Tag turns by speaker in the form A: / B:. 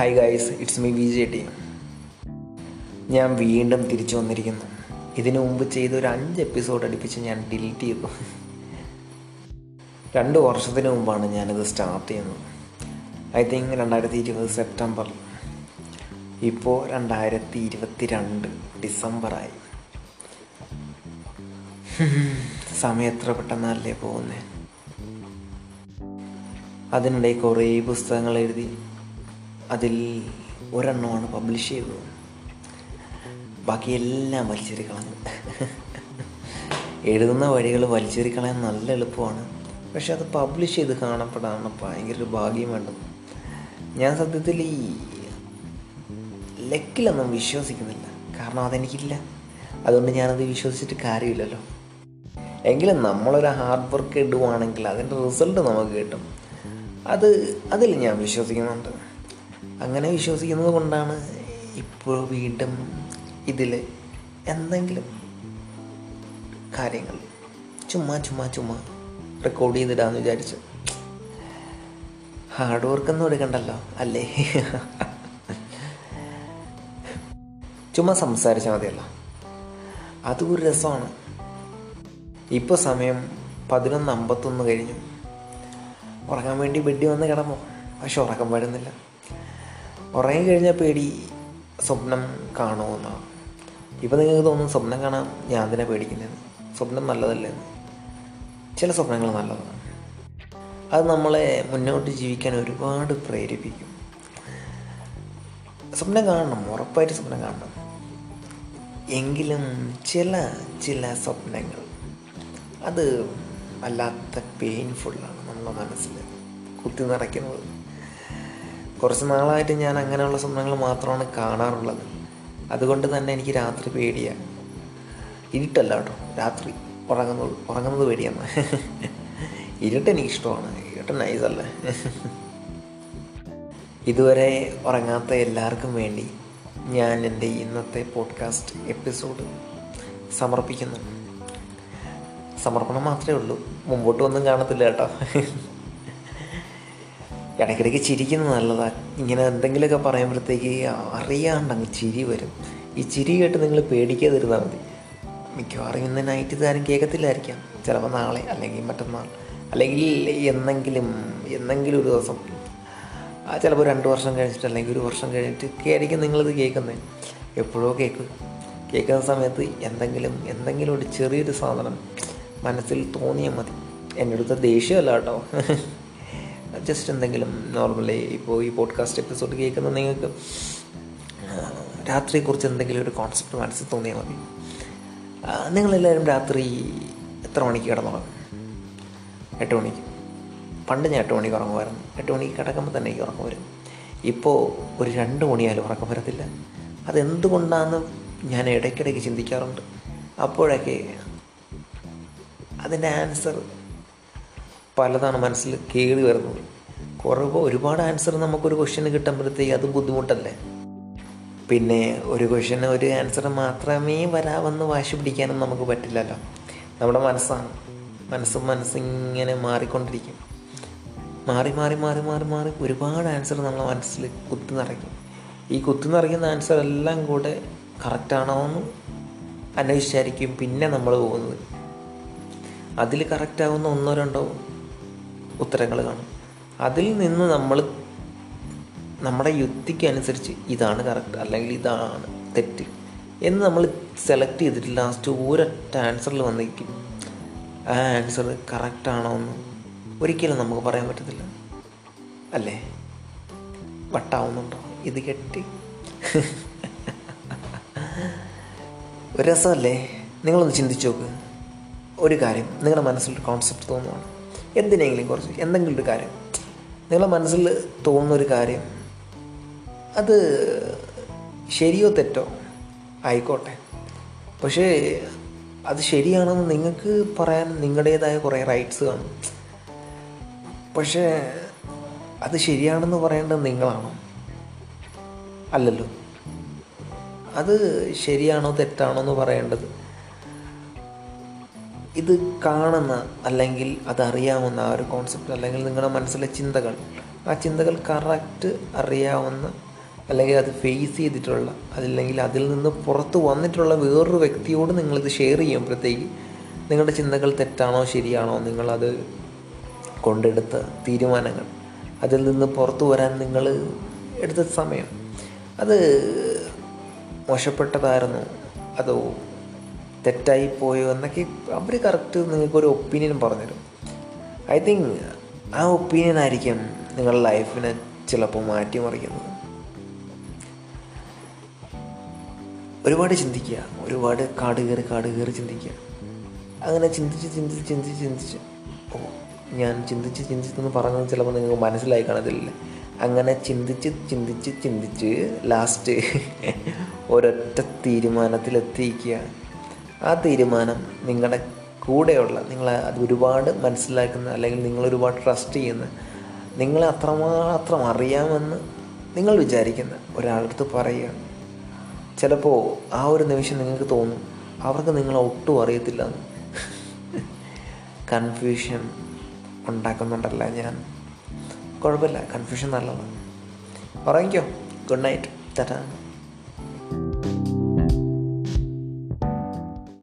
A: Hi guys it's me V J T ഞാൻ വീണ്ടും തിരിച്ചു വന്നിരിക്കുന്നു. ഇതിനു മുമ്പ് ചെയ്ത ഒരു അഞ്ച് എപ്പിസോഡ് അടുപ്പിച്ച് ഞാൻ ഡിലീറ്റ് ചെയ്തു. രണ്ട് വർഷത്തിന് മുമ്പാണ് ഞാനിത് സ്റ്റാർട്ട് ചെയ്യുന്നത്. ഐ തിങ്ക് രണ്ടായിരത്തി ഇരുപത് സെപ്റ്റംബർ ഇപ്പോൾ രണ്ടായിരത്തി ഇരുപത്തി രണ്ട് ഡിസംബറായി സമയം എത്ര പെട്ടെന്നല്ലേ പോകുന്നേ? അതിനിടെ കുറേ പുസ്തകങ്ങൾ എഴുതി അതിൽ ഒരെണ്ണമാണ് പബ്ലിഷ് ചെയ്തത്. ബാക്കിയെല്ലാം എല്ലാം വലിച്ചെറി കളഞ്ഞു എഴുതുന്ന വഴികൾ വലിച്ചെറിക്കളയാൻ നല്ല എളുപ്പമാണ്. പക്ഷെ അത് പബ്ലിഷ് ചെയ്ത് കാണപ്പെടാണ് ഭയങ്കര ഒരു ഭാഗ്യം വേണ്ടത് ഞാൻ സത്യത്തിൽ ഈ ലക്കിലൊന്നും വിശ്വസിക്കുന്നില്ല. കാരണം അതെനിക്കില്ല. അതുകൊണ്ട് ഞാനത് വിശ്വസിച്ചിട്ട് കാര്യമില്ലല്ലോ. എങ്കിലും നമ്മളൊരു ഹാർഡ് വർക്ക് ഇടുവാണെങ്കിൽ അതിന്റെ റിസൾട്ട് നമുക്ക് കിട്ടും. അത് അതിൽ ഞാൻ വിശ്വസിക്കുന്നുണ്ട്. അങ്ങനെ വിശ്വസിക്കുന്നത് കൊണ്ടാണ് ഇപ്പോൾ വീണ്ടും ഇതിൽ എന്തെങ്കിലും കാര്യങ്ങൾ ചുമ്മാ ചുമ്മാ ചുമ്മാ റെക്കോർഡ് ചെയ്തിടാന്ന് വിചാരിച്ചു. ഹാർഡ് വർക്ക് ഒന്നും എടുക്കണ്ടല്ലോ അല്ലേ? ചുമ്മാ സംസാരിച്ചാൽ മതിയല്ലോ. അതും ഒരു രസമാണ്. ഇപ്പോൾ സമയം പതിനൊന്ന് അമ്പത്തൊന്ന് കഴിഞ്ഞു. ഉറങ്ങാൻ വേണ്ടി ബെഡിൽ വന്ന് കിടന്നു. പക്ഷെ ഉറക്കം വരുന്നില്ല. ഉറങ്ങി കഴിഞ്ഞാൽ പേടി സ്വപ്നം കാണുമെന്നാണ് ഇപ്പം നിങ്ങൾക്ക് തോന്നും സ്വപ്നം കാണാൻ ഞാൻ തന്നെ പേടിക്കുന്നത് സ്വപ്നം നല്ലതല്ലേ? ചില സ്വപ്നങ്ങൾ നല്ലതാണ്. അത് നമ്മളെ മുന്നോട്ട് ജീവിക്കാൻ ഒരുപാട് പ്രേരിപ്പിക്കും. സ്വപ്നം കാണണം ഉറപ്പായിട്ട് സ്വപ്നം കാണണം. എങ്കിലും ചില ചില സ്വപ്നങ്ങൾ അത് വല്ലാത്ത പെയിൻഫുള്ളാണ് നമ്മുടെ മനസ്സിൽ കുത്തി നിറയ്ക്കുന്നത്. കുറച്ച് നാളായിട്ട് ഞാൻ അങ്ങനെയുള്ള സ്വപ്നങ്ങൾ മാത്രമാണ് കാണാറുള്ളത്. അതുകൊണ്ട് തന്നെ എനിക്ക് രാത്രി പേടിയാണ് ഇരുട്ടല്ല കേട്ടോ. രാത്രി ഉറങ്ങുന്നത് ഉറങ്ങുന്നത് പേടിയാണ് ഇരുട്ട് എനിക്ക് ഇഷ്ടമാണ് ഇരുട്ട് നൈസല്ലേ. ഇതുവരെ ഉറങ്ങാത്ത എല്ലാവർക്കും വേണ്ടി ഞാൻ എന്റെ ഇന്നത്തെ പോഡ്കാസ്റ്റ് എപ്പിസോഡ് സമർപ്പിക്കുന്നു. സമർപ്പണം മാത്രമേ ഉള്ളൂ. മുമ്പോട്ട് ഒന്നും കാണത്തില്ല കേട്ടോ. ഇടയ്ക്കിടയ്ക്ക് ചിരിക്കുന്നത് നല്ലതാണ് ഇങ്ങനെ എന്തെങ്കിലുമൊക്കെ പറയുമ്പോഴത്തേക്ക് അറിയാണ്ട് അങ്ങ് ചിരി വരും. ഈ ചിരി കേട്ട് നിങ്ങൾ പേടിക്കാതിരുന്നാൽ മതി. മിക്കവാറും ഇന്ന് നൈറ്റ് ഇതാരും കേൾക്കത്തില്ലായിരിക്കാം. ചിലപ്പോൾ നാളെ അല്ലെങ്കിൽ മറ്റന്നാൾ. അല്ലെങ്കിൽ എന്നെങ്കിലും എന്നെങ്കിലും ഒരു ദിവസം. ചിലപ്പോൾ രണ്ട് വർഷം കഴിഞ്ഞിട്ട് അല്ലെങ്കിൽ ഒരു വർഷം കഴിഞ്ഞിട്ട് ആയിരിക്കും നിങ്ങളിത് കേൾക്കുന്നത് എപ്പോഴോ കേൾക്കും. കേൾക്കുന്ന സമയത്ത് എന്തെങ്കിലും എന്തെങ്കിലും ഒരു ചെറിയൊരു സാധനം മനസ്സിൽ തോന്നിയാൽ മതി. എന്റെ അടുത്ത ദേഷ്യമല്ല കേട്ടോ. ജസ്റ്റ് എന്തെങ്കിലും നോർമലി ഇപ്പോൾ ഈ പോഡ്കാസ്റ്റ് എപ്പിസോഡ് കേൾക്കുന്ന നിങ്ങൾക്ക് രാത്രിയെക്കുറിച്ച് എന്തെങ്കിലും ഒരു കോൺസെപ്റ്റ് മനസ്സിൽ തോന്നിയാൽ മതി. നിങ്ങളെല്ലാവരും രാത്രി എത്ര മണിക്ക് കിടന്നുറങ്ങും എട്ട് മണിക്ക്. പണ്ട് ഞാൻ എട്ട് മണിക്ക് ഉറങ്ങുമായിരുന്നു. എട്ട് മണിക്ക് കിടക്കുമ്പോൾ തന്നെ എനിക്ക് ഉറക്കം വരും. ഇപ്പോൾ ഒരു രണ്ട് മണിയായാലും ഉറക്കം വരത്തില്ല. അതെന്തുകൊണ്ടാണെന്ന് ഞാൻ ഇടയ്ക്കിടയ്ക്ക് ചിന്തിക്കാറുണ്ട്. അപ്പോഴൊക്കെ അതിന്റെ ആൻസർ പലതാണ് മനസ്സിൽ കേറി വരുന്നത്. കുറവ് ഒരുപാട് ആൻസർ നമുക്കൊരു ക്വസ്റ്റ്യന് കിട്ടുമ്പോഴത്തേക്ക് അത് ബുദ്ധിമുട്ടല്ലേ? പിന്നെ ഒരു ക്വസ്റ്റ്യന് ഒരു ആൻസർ മാത്രമേ വരാമെന്ന് വാശി പിടിക്കാനും നമുക്ക് പറ്റില്ലല്ലോ. നമ്മുടെ മനസ്സാണ്. മനസ്സും മനസ്സിങ്ങനെ മാറിക്കൊണ്ടിരിക്കും. മാറി മാറി മാറി മാറി മാറി ഒരുപാട് ആൻസർ നമ്മളെ മനസ്സിൽ കുത്തി നിറയ്ക്കും. ഈ കുത്തി നിറയ്ക്കുന്ന ആൻസർ എല്ലാം കൂടെ കറക്റ്റാണോ എന്ന് അന്വേഷിച്ചായിരിക്കും പിന്നെ നമ്മൾ പോകുന്നത്. അതിൽ കറക്റ്റാവുന്ന ഒന്നോ രണ്ടോ ഉത്തരങ്ങൾ കാണും. അതിൽ നിന്ന് നമ്മൾ നമ്മുടെ യുക്തിക്ക് അനുസരിച്ച് ഇതാണ് കറക്റ്റ് അല്ലെങ്കിൽ ഇതാണ് തെറ്റ് എന്ന് നമ്മൾ സെലക്ട് ചെയ്തിട്ട് ലാസ്റ്റ് ഒരൊറ്റ ആൻസറിൽ വന്നിരിക്കും ആ ആൻസർ കറക്റ്റാണോ എന്ന് ഒരിക്കലും നമുക്ക് പറയാൻ പറ്റത്തില്ല. അല്ലേ? വട്ടാവുന്നുണ്ടോ? ഇത് കെട്ടി. ഒരു രസമല്ലേ? നിങ്ങളൊന്ന് ചിന്തിച്ചു നോക്ക്. ഒരു കാര്യം നിങ്ങളുടെ മനസ്സിലൊരു കോൺസെപ്റ്റ് തോന്നുവാണ്. എന്തിനെങ്കിലും കുറച്ച് എന്തെങ്കിലും ഒരു കാര്യം. നിങ്ങളെ മനസ്സിൽ തോന്നുന്ന ഒരു കാര്യം അത് ശരിയോ തെറ്റോ ആയിക്കോട്ടെ. പക്ഷേ അത് ശരിയാണെന്ന് നിങ്ങൾക്ക് പറയാൻ നിങ്ങളുടേതായ കുറേ റൈറ്റ്സ് കാണും. പക്ഷേ അത് ശരിയാണെന്ന് പറയേണ്ടത് നിങ്ങളാണോ. അല്ലല്ലോ. അത് ശരിയാണോ തെറ്റാണോ എന്ന് പറയേണ്ടത് ഇത് കാണുന്ന അല്ലെങ്കിൽ അതറിയാവുന്ന ആ ഒരു കോൺസെപ്റ്റ് അല്ലെങ്കിൽ നിങ്ങളുടെ മനസ്സിലെ ചിന്തകൾ ആ ചിന്തകൾ കറക്റ്റ് അറിയാവുന്ന അല്ലെങ്കിൽ അത് ഫേസ് ചെയ്തിട്ടുള്ള അല്ലെങ്കിൽ അതിൽ നിന്ന് പുറത്ത് വന്നിട്ടുള്ള വേറൊരു വ്യക്തിയോട് നിങ്ങളിത് ഷെയർ ചെയ്യുമ്പോഴത്തേക്ക് നിങ്ങളുടെ ചിന്തകൾ തെറ്റാണോ ശരിയാണോ നിങ്ങളത് കൊണ്ടെടുത്ത തീരുമാനങ്ങൾ. അതിൽ നിന്ന് പുറത്തു വരാൻ നിങ്ങൾ എടുത്ത സമയം. അത് മോശപ്പെട്ടതായിരുന്നു? അതോ തെറ്റായി പോയോ എന്നൊക്കെ അവർ കറക്റ്റ് നിങ്ങൾക്കൊരു ഒപ്പീനിയൻ പറഞ്ഞുതരും. ഐ തിങ്ക് ആ ഒപ്പീനിയൻ ആയിരിക്കും നിങ്ങളുടെ ലൈഫിനെ ചിലപ്പോൾ മാറ്റിമറിക്കുന്നത്. ഒരുപാട് ചിന്തിക്കുക. ഒരുപാട് കാട് കയറി കാട് കയറി ചിന്തിക്കുക. അങ്ങനെ ചിന്തിച്ച് ചിന്തിച്ച് ചിന്തിച്ച് ചിന്തിച്ച്. ഓ ഞാൻ ചിന്തിച്ച് ചിന്തിച്ചെന്ന് പറഞ്ഞത് ചിലപ്പോൾ നിങ്ങൾക്ക് മനസ്സിലായി കാണത്തില്ല അങ്ങനെ ചിന്തിച്ച് ചിന്തിച്ച് ചിന്തിച്ച് ലാസ്റ്റ് ഒരൊറ്റ തീരുമാനത്തിലെത്തിക്കുക ആ തീരുമാനം നിങ്ങളുടെ കൂടെയുള്ള നിങ്ങളെ അത് ഒരുപാട് മനസ്സിലാക്കുന്ന അല്ലെങ്കിൽ നിങ്ങൾ ഒരുപാട് ട്രസ്റ്റ് ചെയ്യുന്ന നിങ്ങളെ അത്രമാത്രം അറിയാമെന്ന് നിങ്ങൾ വിചാരിക്കുന്ന ഒരാളുടെ അടുത്ത് പറയുക. ചിലപ്പോൾ ആ ഒരു നിമിഷം നിങ്ങൾക്ക് തോന്നും അവർക്ക് നിങ്ങളെ ഒട്ടും അറിയത്തില്ല കൺഫ്യൂഷൻ ഉണ്ടാക്കുന്നുണ്ടല്ല ഞാൻ. കുഴപ്പമില്ല കൺഫ്യൂഷൻ നല്ലതാണ്. ഉറങ്ങിക്കോ ഗുഡ് നൈറ്റ് തരാ